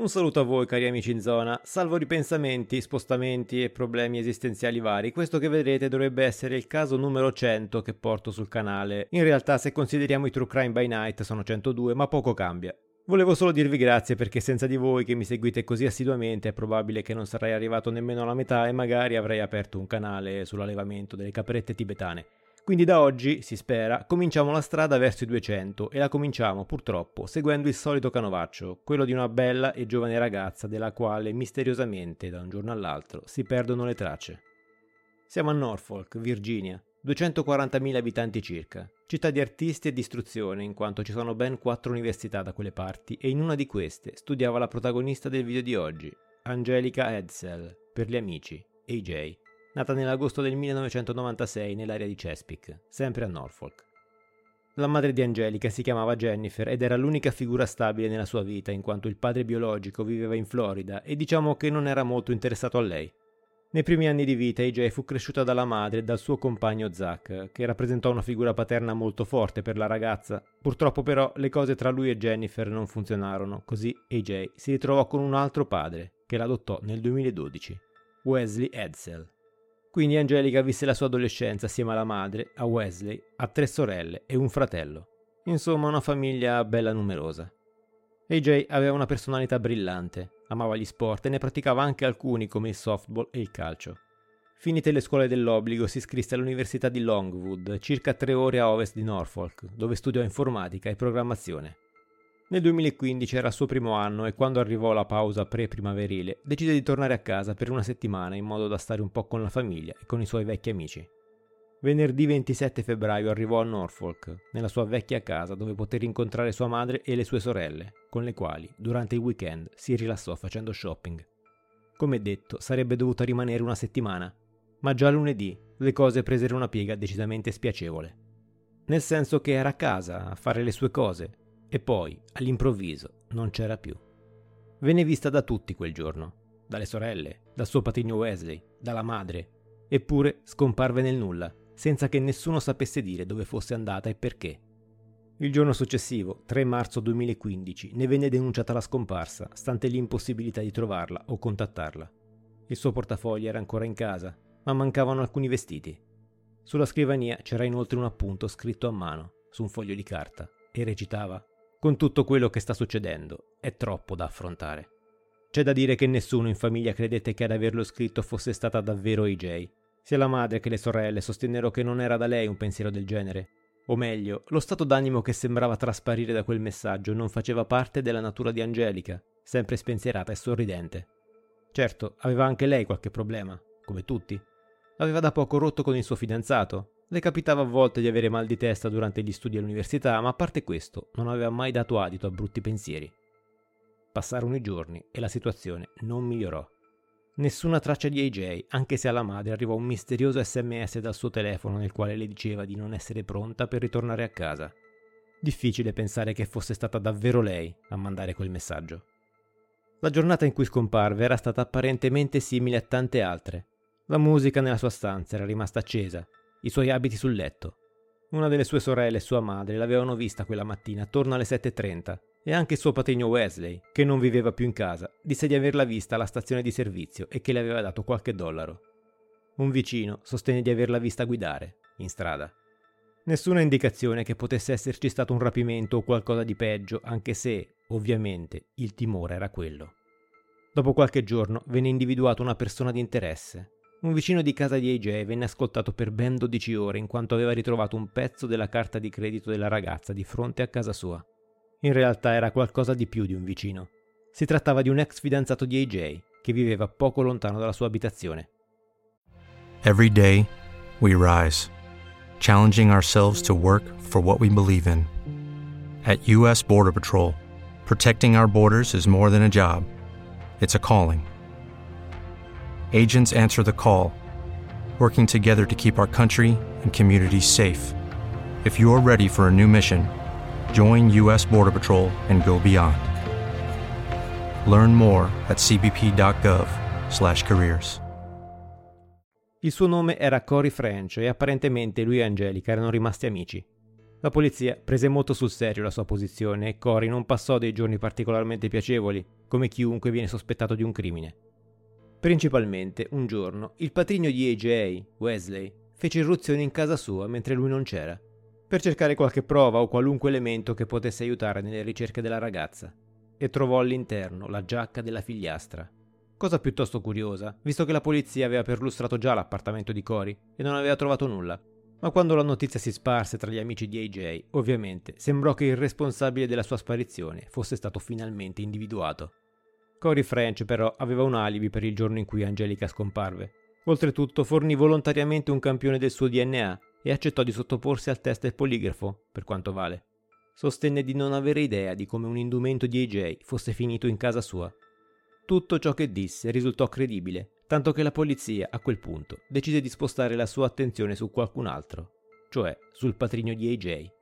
Un saluto a voi cari amici in zona, salvo ripensamenti, spostamenti e problemi esistenziali vari, questo che vedrete dovrebbe essere il caso numero 100 che porto sul canale. In realtà se consideriamo i True Crime by Night sono 102, ma poco cambia. Volevo solo dirvi grazie perché senza di voi che mi seguite così assiduamente è probabile che non sarei arrivato nemmeno alla metà e magari avrei aperto un canale sull'allevamento delle caprette tibetane. Quindi da oggi, si spera, cominciamo la strada verso i 200 e la cominciamo purtroppo seguendo il solito canovaccio, quello di una bella e giovane ragazza della quale misteriosamente da un giorno all'altro si perdono le tracce. Siamo a Norfolk, Virginia, 240.000 abitanti circa, città di artisti e di istruzione in quanto ci sono ben quattro università da quelle parti e in una di queste studiava la protagonista del video di oggi, Angelica Edsel, per gli amici, AJ nata nell'agosto del 1996 nell'area di Chesapeake, sempre a Norfolk. La madre di Angelica si chiamava Jennifer ed era l'unica figura stabile nella sua vita in quanto il padre biologico viveva in Florida e diciamo che non era molto interessato a lei. Nei primi anni di vita AJ fu cresciuta dalla madre e dal suo compagno Zach, che rappresentò una figura paterna molto forte per la ragazza. Purtroppo però le cose tra lui e Jennifer non funzionarono, così AJ si ritrovò con un altro padre, che l'adottò nel 2012, Wesley Edsel. Quindi Angelica visse la sua adolescenza assieme alla madre, a Wesley, a tre sorelle e un fratello. Insomma, una famiglia bella numerosa. AJ aveva una personalità brillante, amava gli sport e ne praticava anche alcuni come il softball e il calcio. Finite le scuole dell'obbligo, si iscrisse all'Università di Longwood, circa tre ore a ovest di Norfolk, dove studiò informatica e programmazione. Nel 2015 era il suo primo anno e quando arrivò la pausa pre-primaverile decise di tornare a casa per una settimana in modo da stare un po' con la famiglia e con i suoi vecchi amici. Venerdì 27 febbraio arrivò a Norfolk, nella sua vecchia casa dove poté incontrare sua madre e le sue sorelle, con le quali, durante il weekend, si rilassò facendo shopping. Come detto, sarebbe dovuta rimanere una settimana, ma già lunedì le cose presero una piega decisamente spiacevole. Nel senso che era a casa a fare le sue cose e poi, all'improvviso, non c'era più. Venne vista da tutti quel giorno, dalle sorelle, dal suo patrigno Wesley, dalla madre, eppure scomparve nel nulla, senza che nessuno sapesse dire dove fosse andata e perché. Il giorno successivo, 3 marzo 2015, ne venne denunciata la scomparsa, stante l'impossibilità di trovarla o contattarla. Il suo portafoglio era ancora in casa, ma mancavano alcuni vestiti. Sulla scrivania c'era inoltre un appunto scritto a mano, su un foglio di carta, e recitava con tutto quello che sta succedendo, è troppo da affrontare. C'è da dire che nessuno in famiglia credette che ad averlo scritto fosse stata davvero AJ. Sia la madre che le sorelle sostennero che non era da lei un pensiero del genere. O meglio, lo stato d'animo che sembrava trasparire da quel messaggio non faceva parte della natura di Angelica, sempre spensierata e sorridente. Certo, aveva anche lei qualche problema, come tutti. Aveva da poco rotto con il suo fidanzato, le capitava a volte di avere mal di testa durante gli studi all'università, ma a parte questo non aveva mai dato adito a brutti pensieri. Passarono i giorni e la situazione non migliorò. Nessuna traccia di AJ, anche se alla madre arrivò un misterioso sms dal suo telefono nel quale le diceva di non essere pronta per ritornare a casa. Difficile pensare che fosse stata davvero lei a mandare quel messaggio. La giornata in cui scomparve era stata apparentemente simile a tante altre. La musica nella sua stanza era rimasta accesa, i suoi abiti sul letto. Una delle sue sorelle e sua madre l'avevano vista quella mattina attorno alle 7.30 e anche il suo patrigno Wesley, che non viveva più in casa, disse di averla vista alla stazione di servizio e che le aveva dato qualche dollaro. Un vicino sostenne di averla vista guidare, in strada. Nessuna indicazione che potesse esserci stato un rapimento o qualcosa di peggio, anche se, ovviamente, il timore era quello. Dopo qualche giorno venne individuata una persona di interesse. Un vicino di casa di AJ venne ascoltato per ben 12 ore in quanto aveva ritrovato un pezzo della carta di credito della ragazza di fronte a casa sua. In realtà era qualcosa di più di un vicino. Si trattava di un ex fidanzato di AJ che viveva poco lontano dalla sua abitazione. Every day we rise. challenging ourselves to work for what we believe in. At U.S. Border Patrol, protecting our borders is more than a job, it's a calling. Agents answer the call, working together to keep our country and communities safe. If you're ready for a new mission, join U.S. Border Patrol and go beyond. Learn more at cbp.gov/careers. Il suo nome era Cory French e apparentemente lui e Angelica erano rimasti amici. La polizia prese molto sul serio la sua posizione e Cory non passò dei giorni particolarmente piacevoli, come chiunque viene sospettato di un crimine. Principalmente, un giorno, il patrigno di AJ, Wesley, fece irruzione in casa sua mentre lui non c'era, per cercare qualche prova o qualunque elemento che potesse aiutare nelle ricerche della ragazza, e trovò all'interno la giacca della figliastra, Cosa piuttosto curiosa, visto che la polizia aveva perlustrato già l'appartamento di Cory e non aveva trovato nulla. Ma quando la notizia si sparse tra gli amici di AJ, ovviamente sembrò che il responsabile della sua sparizione fosse stato finalmente individuato. Cory French però aveva un alibi per il giorno in cui Angelica scomparve. Oltretutto fornì volontariamente un campione del suo DNA e accettò di sottoporsi al test del poligrafo, per quanto vale. Sostenne di non avere idea di come un indumento di AJ fosse finito in casa sua tutto ciò che disse risultò credibile, tanto che la polizia, a quel punto, decise di spostare la sua attenzione su qualcun altro, cioè sul patrigno di AJ.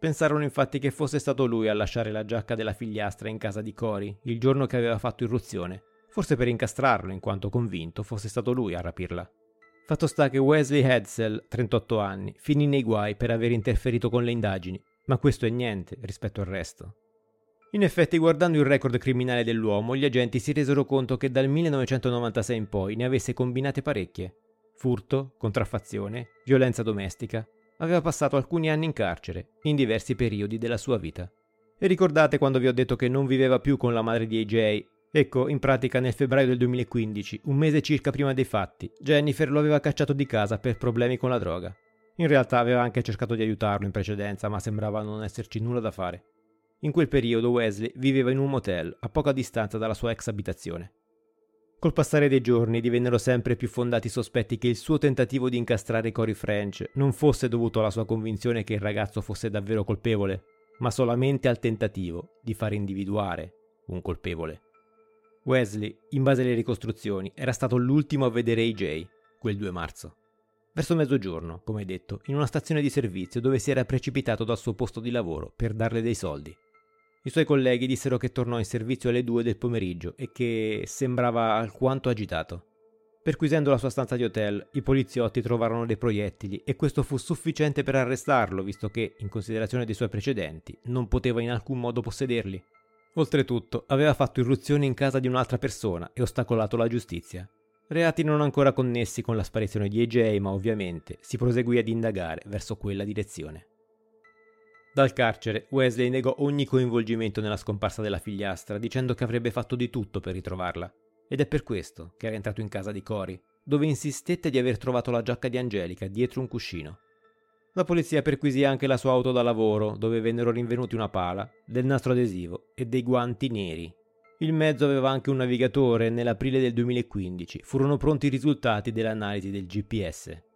Pensarono infatti che fosse stato lui a lasciare la giacca della figliastra in casa di Cory il giorno che aveva fatto irruzione, forse per incastrarlo in quanto convinto fosse stato lui a rapirla. Fatto sta che Wesley Hedsel, 38 anni, finì nei guai per aver interferito con le indagini, ma questo è niente rispetto al resto. In effetti, guardando il record criminale dell'uomo, gli agenti si resero conto che dal 1996 in poi ne avesse combinate parecchie. Furto, contraffazione, violenza domestica. Aveva passato alcuni anni in carcere, in diversi periodi della sua vita. E ricordate quando vi ho detto che non viveva più con la madre di AJ? Ecco, in pratica nel febbraio del 2015, un mese circa prima dei fatti, Jennifer lo aveva cacciato di casa per problemi con la droga. In realtà aveva anche cercato di aiutarlo in precedenza, ma sembrava non esserci nulla da fare. In quel periodo Wesley viveva in un motel a poca distanza dalla sua ex abitazione. Col passare dei giorni divennero sempre più fondati i sospetti che il suo tentativo di incastrare Cory French non fosse dovuto alla sua convinzione che il ragazzo fosse davvero colpevole, ma solamente al tentativo di far individuare un colpevole. Wesley, in base alle ricostruzioni, era stato l'ultimo a vedere AJ quel 2 marzo. Verso mezzogiorno, come detto, in una stazione di servizio dove si era precipitato dal suo posto di lavoro per darle dei soldi. I suoi colleghi dissero che tornò in servizio alle due del pomeriggio e che sembrava alquanto agitato. Perquisendo la sua stanza di hotel, i poliziotti trovarono dei proiettili e questo fu sufficiente per arrestarlo, visto che, in considerazione dei suoi precedenti, non poteva in alcun modo possederli. Oltretutto, aveva fatto irruzioni in casa di un'altra persona e ostacolato la giustizia. Reati non ancora connessi con la sparizione di AJ, ma ovviamente si proseguì ad indagare verso quella direzione. Dal carcere, Wesley negò ogni coinvolgimento nella scomparsa della figliastra, dicendo che avrebbe fatto di tutto per ritrovarla. Ed è per questo che era entrato in casa di Cory, dove insistette di aver trovato la giacca di Angelica dietro un cuscino. La polizia perquisì anche la sua auto da lavoro, dove vennero rinvenuti una pala, del nastro adesivo e dei guanti neri. Il mezzo aveva anche un navigatore e nell'aprile del 2015 furono pronti i risultati dell'analisi del GPS.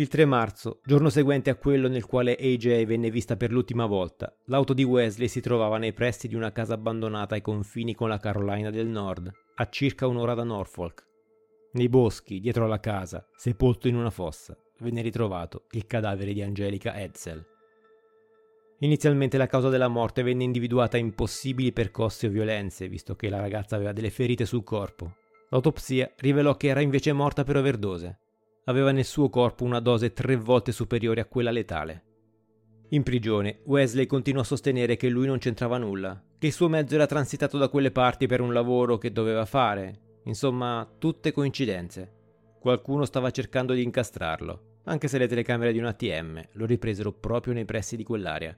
Il 3 marzo, giorno seguente a quello nel quale AJ venne vista per l'ultima volta, l'auto di Wesley si trovava nei pressi di una casa abbandonata ai confini con la Carolina del Nord, a circa un'ora da Norfolk. Nei boschi, dietro alla casa, sepolto in una fossa, venne ritrovato il cadavere di Angelica Edsel. Inizialmente la causa della morte venne individuata in possibili percosse o violenze, visto che la ragazza aveva delle ferite sul corpo. L'autopsia rivelò che era invece morta per overdose. Aveva nel suo corpo una dose tre volte superiore a quella letale. In prigione, Wesley continuò a sostenere che lui non c'entrava nulla, che il suo mezzo era transitato da quelle parti per un lavoro che doveva fare. Insomma, tutte coincidenze. Qualcuno stava cercando di incastrarlo, anche se le telecamere di un ATM lo ripresero proprio nei pressi di quell'area.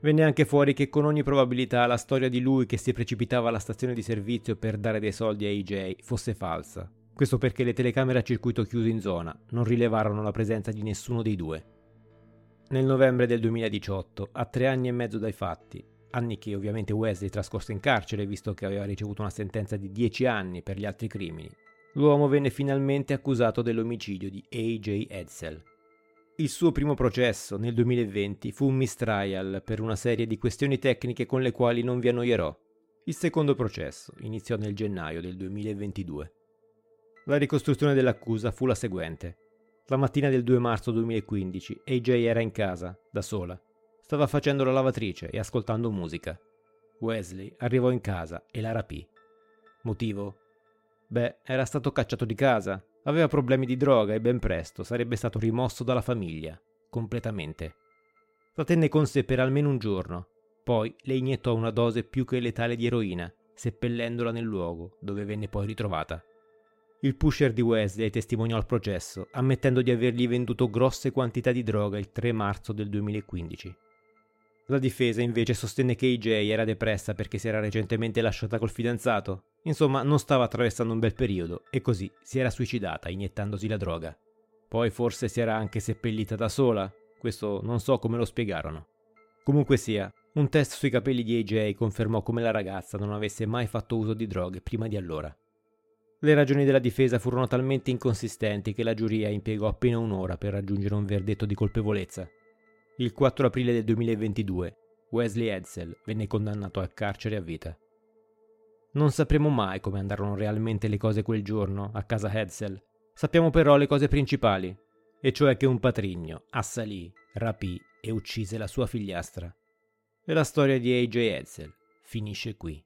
Venne anche fuori che con ogni probabilità la storia di lui che si precipitava alla stazione di servizio per dare dei soldi a AJ fosse falsa. Questo perché le telecamere a circuito chiuso in zona non rilevarono la presenza di nessuno dei due. Nel novembre del 2018, a tre anni e mezzo dai fatti, anni che ovviamente Wesley trascorse in carcere visto che aveva ricevuto una sentenza di 10 anni per gli altri crimini, l'uomo venne finalmente accusato dell'omicidio di A.J. Edsel. Il suo primo processo, nel 2020, fu un mistrial per una serie di questioni tecniche con le quali non vi annoierò. Il secondo processo iniziò nel gennaio del 2022. La ricostruzione dell'accusa fu la seguente. La mattina del 2 marzo 2015 AJ era in casa, da sola. Stava facendo la lavatrice e ascoltando musica. Wesley arrivò in casa e la rapì. Motivo? Beh, era stato cacciato di casa, aveva problemi di droga e ben presto sarebbe stato rimosso dalla famiglia, completamente. La tenne con sé per almeno un giorno, poi le iniettò una dose più che letale di eroina, seppellendola nel luogo dove venne poi ritrovata. Il pusher di Wesley testimoniò al processo, ammettendo di avergli venduto grosse quantità di droga il 3 marzo del 2015. La difesa invece sostenne che AJ era depressa perché si era recentemente lasciata col fidanzato. Insomma, non stava attraversando un bel periodo e così si era suicidata iniettandosi la droga. Poi forse si era anche seppellita da sola, questo non so come lo spiegarono. Comunque sia, un test sui capelli di AJ confermò come la ragazza non avesse mai fatto uso di droghe prima di allora. Le ragioni della difesa furono talmente inconsistenti che la giuria impiegò appena un'ora per raggiungere un verdetto di colpevolezza. Il 4 aprile del 2022 Wesley Edsel venne condannato al carcere a vita. Non sapremo mai come andarono realmente le cose quel giorno a casa Edsel. Sappiamo però le cose principali, e cioè che un patrigno assalì, rapì e uccise la sua figliastra. E la storia di AJ Edsel finisce qui.